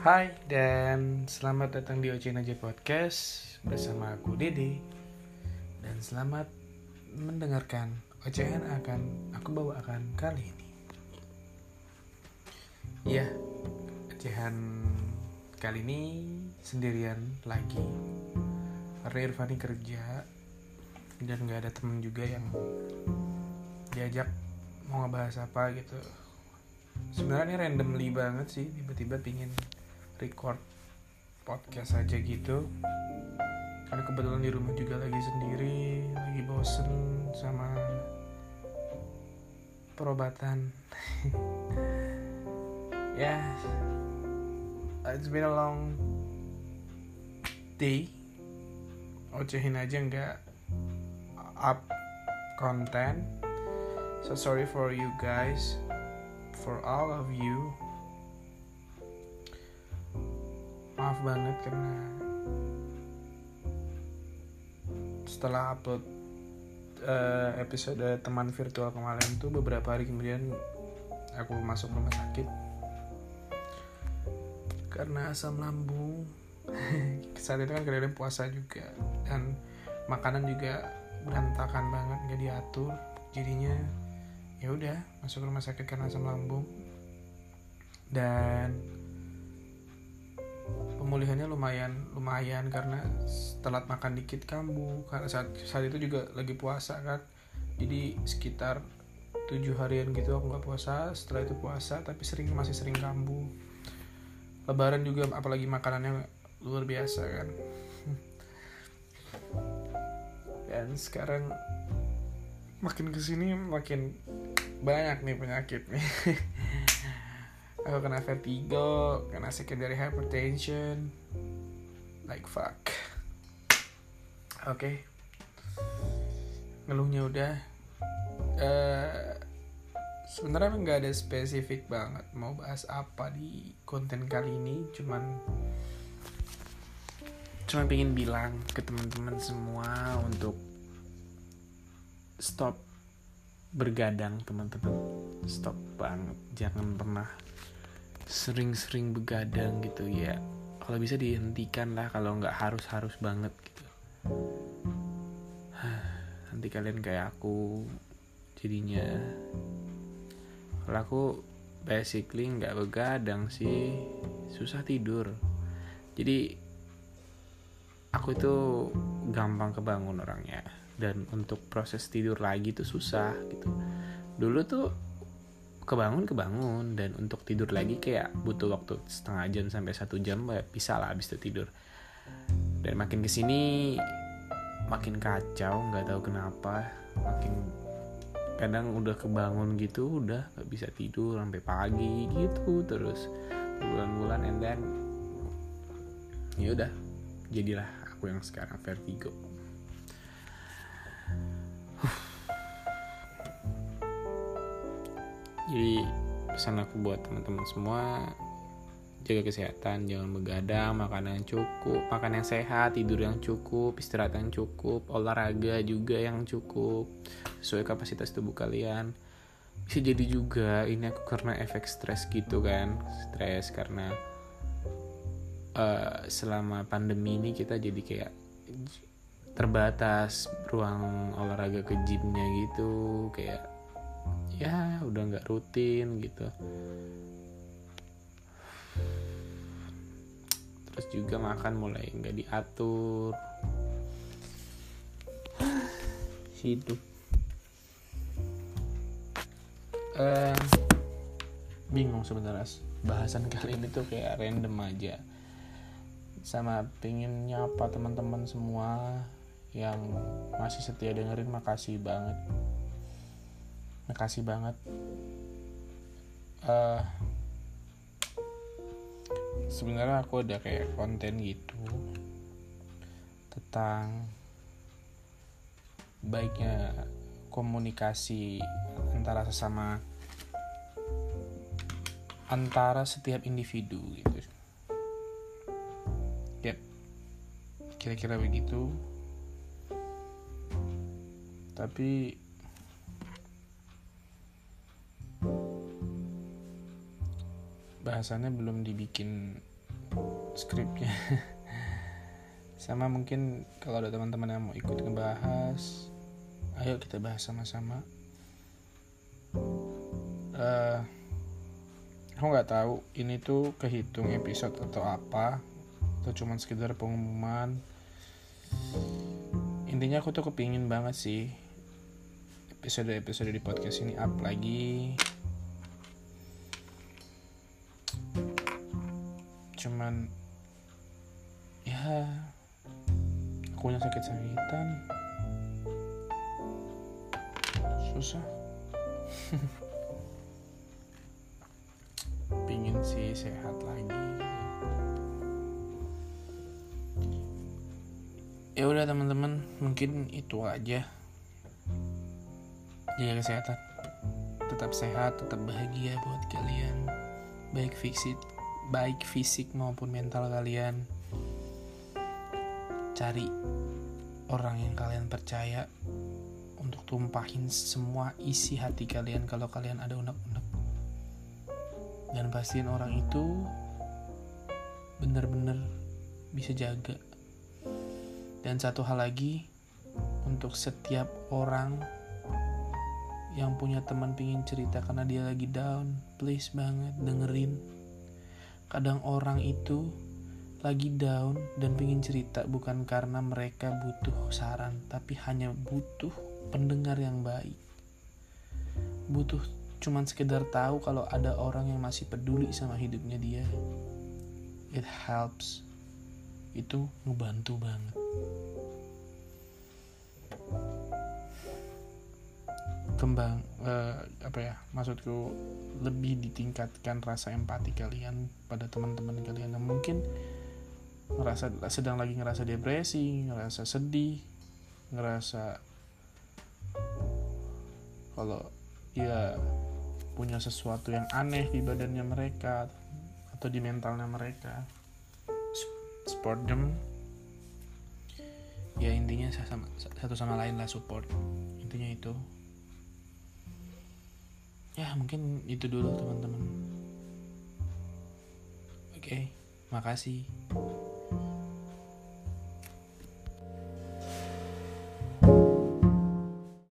Hai dan selamat datang di Ocean Aja Podcast bersama aku Dede. Dan selamat mendengarkan ocehan akan aku bawakan kali ini. Ya, ocehan kali ini sendirian lagi. Karena Irfani kerja dan nggak ada temen juga yang diajak mau ngebahas apa gitu. Sebenarnya randomly banget sih tiba-tiba pingin record podcast aja gitu. Karena kebetulan di rumah juga lagi sendiri lagi bosen sama perobatan. Ya yeah, it's been a long day. Ocehin aja nggak up konten so sorry for you guys for all of you maaf banget karena setelah upload uh, episode teman virtual kemarin tuh beberapa hari kemudian aku masuk rumah sakit. Karena asam lambung. Saat itu kan kadang puasa juga dan makanan juga berantakan banget nggak diatur. Jadinya ya udah masuk rumah sakit karena asam lambung. Dan pemulihannya lumayan lumayan karena telat makan dikit kambuh. Karena saat saat itu juga lagi puasa kan. Jadi sekitar tujuh harian gitu aku nggak puasa. Setelah itu puasa tapi sering masih sering kambuh. Lebaran juga apalagi makanannya luar biasa kan. Dan sekarang makin ke sini makin banyak nih penyakit nih aku kena vertigo kena secondary hypertension. Like fuck. Oke okay. ngeluhnya udah. Uh, sebenarnya nggak ada spesifik banget mau bahas apa di konten kali ini. Cuman cuma pengen bilang ke teman-teman semua untuk stop bergadang teman-teman. Stop banget. Jangan pernah sering-sering begadang gitu ya kalau bisa dihentikan lah kalau nggak harus-harus banget gitu. Nanti kalian kayak aku jadinya. Kalau aku basically nggak begadang sih susah tidur. Jadi aku itu gampang kebangun orangnya. Dan untuk proses tidur lagi tuh susah gitu. Dulu tuh kebangun kebangun. Dan untuk tidur lagi kayak butuh waktu setengah jam sampai satu jam ya bisa lah habis itu tidur. Dan makin ke sini makin kacau nggak tahu kenapa. Makin kadang udah kebangun gitu udah nggak bisa tidur sampai pagi gitu terus. Bulan-bulan and then ya udah jadilah aku yang sekarang vertigo jadi pesan aku buat teman-teman semua jaga kesehatan jangan begadang makan yang cukup makan yang sehat tidur yang cukup istirahat yang cukup olahraga juga yang cukup sesuai kapasitas tubuh kalian. Bisa jadi juga ini aku karena efek stres gitu kan stres karena uh, selama pandemi ini kita jadi kayak terbatas ruang olahraga ke gymnya gitu kayak ya udah nggak rutin gitu. Terus juga makan mulai nggak diatur. Hidup. Uh, bingung sebenarnya bahasan kali ini tuh kayak random aja. Sama pengen nyapa teman-teman semua yang masih setia dengerin makasih banget makasih banget. Uh, sebenarnya aku ada kayak konten gitu tentang baiknya komunikasi antara sesama antara setiap individu gitu. Yep kira-kira begitu. Tapi bahasannya belum dibikin skripnya. Sama mungkin kalau ada teman-teman yang mau ikut ngebahas ayo kita bahas sama-sama. Uh, aku nggak tahu ini tuh kehitung episode atau apa atau cuman sekedar pengumuman. Intinya aku tuh kepingin banget sih episode-episode di podcast ini up lagi cuman ya aku punya sakit-sakitan susah. Pingin sih sehat lagi. Ya udah teman-teman mungkin itu aja. Jaga kesehatan. Tetap sehat tetap bahagia buat kalian. Baik fisik baik fisik maupun mental kalian. Cari orang yang kalian percaya untuk tumpahin semua isi hati kalian kalau kalian ada unek-unek. Dan pastiin orang itu bener-bener bisa jaga. Dan satu hal lagi untuk setiap orang yang punya teman pingin cerita karena dia lagi down please banget dengerin Kadang orang itu lagi down dan pingin cerita bukan karena mereka butuh saran, tapi hanya butuh pendengar yang baik. Butuh cuman sekedar tahu kalau ada orang yang masih peduli sama hidupnya dia. It helps. Itu ngebantu banget. Kembang uh, apa ya maksudku lebih ditingkatkan rasa empati kalian pada teman-teman kalian yang mungkin ngerasa sedang lagi ngerasa depresi ngerasa sedih ngerasa kalau ya punya sesuatu yang aneh di badannya mereka atau di mentalnya mereka. Support them. Ya intinya satu sama lain lah support. Intinya itu ya mungkin itu dulu teman-teman. Oke makasih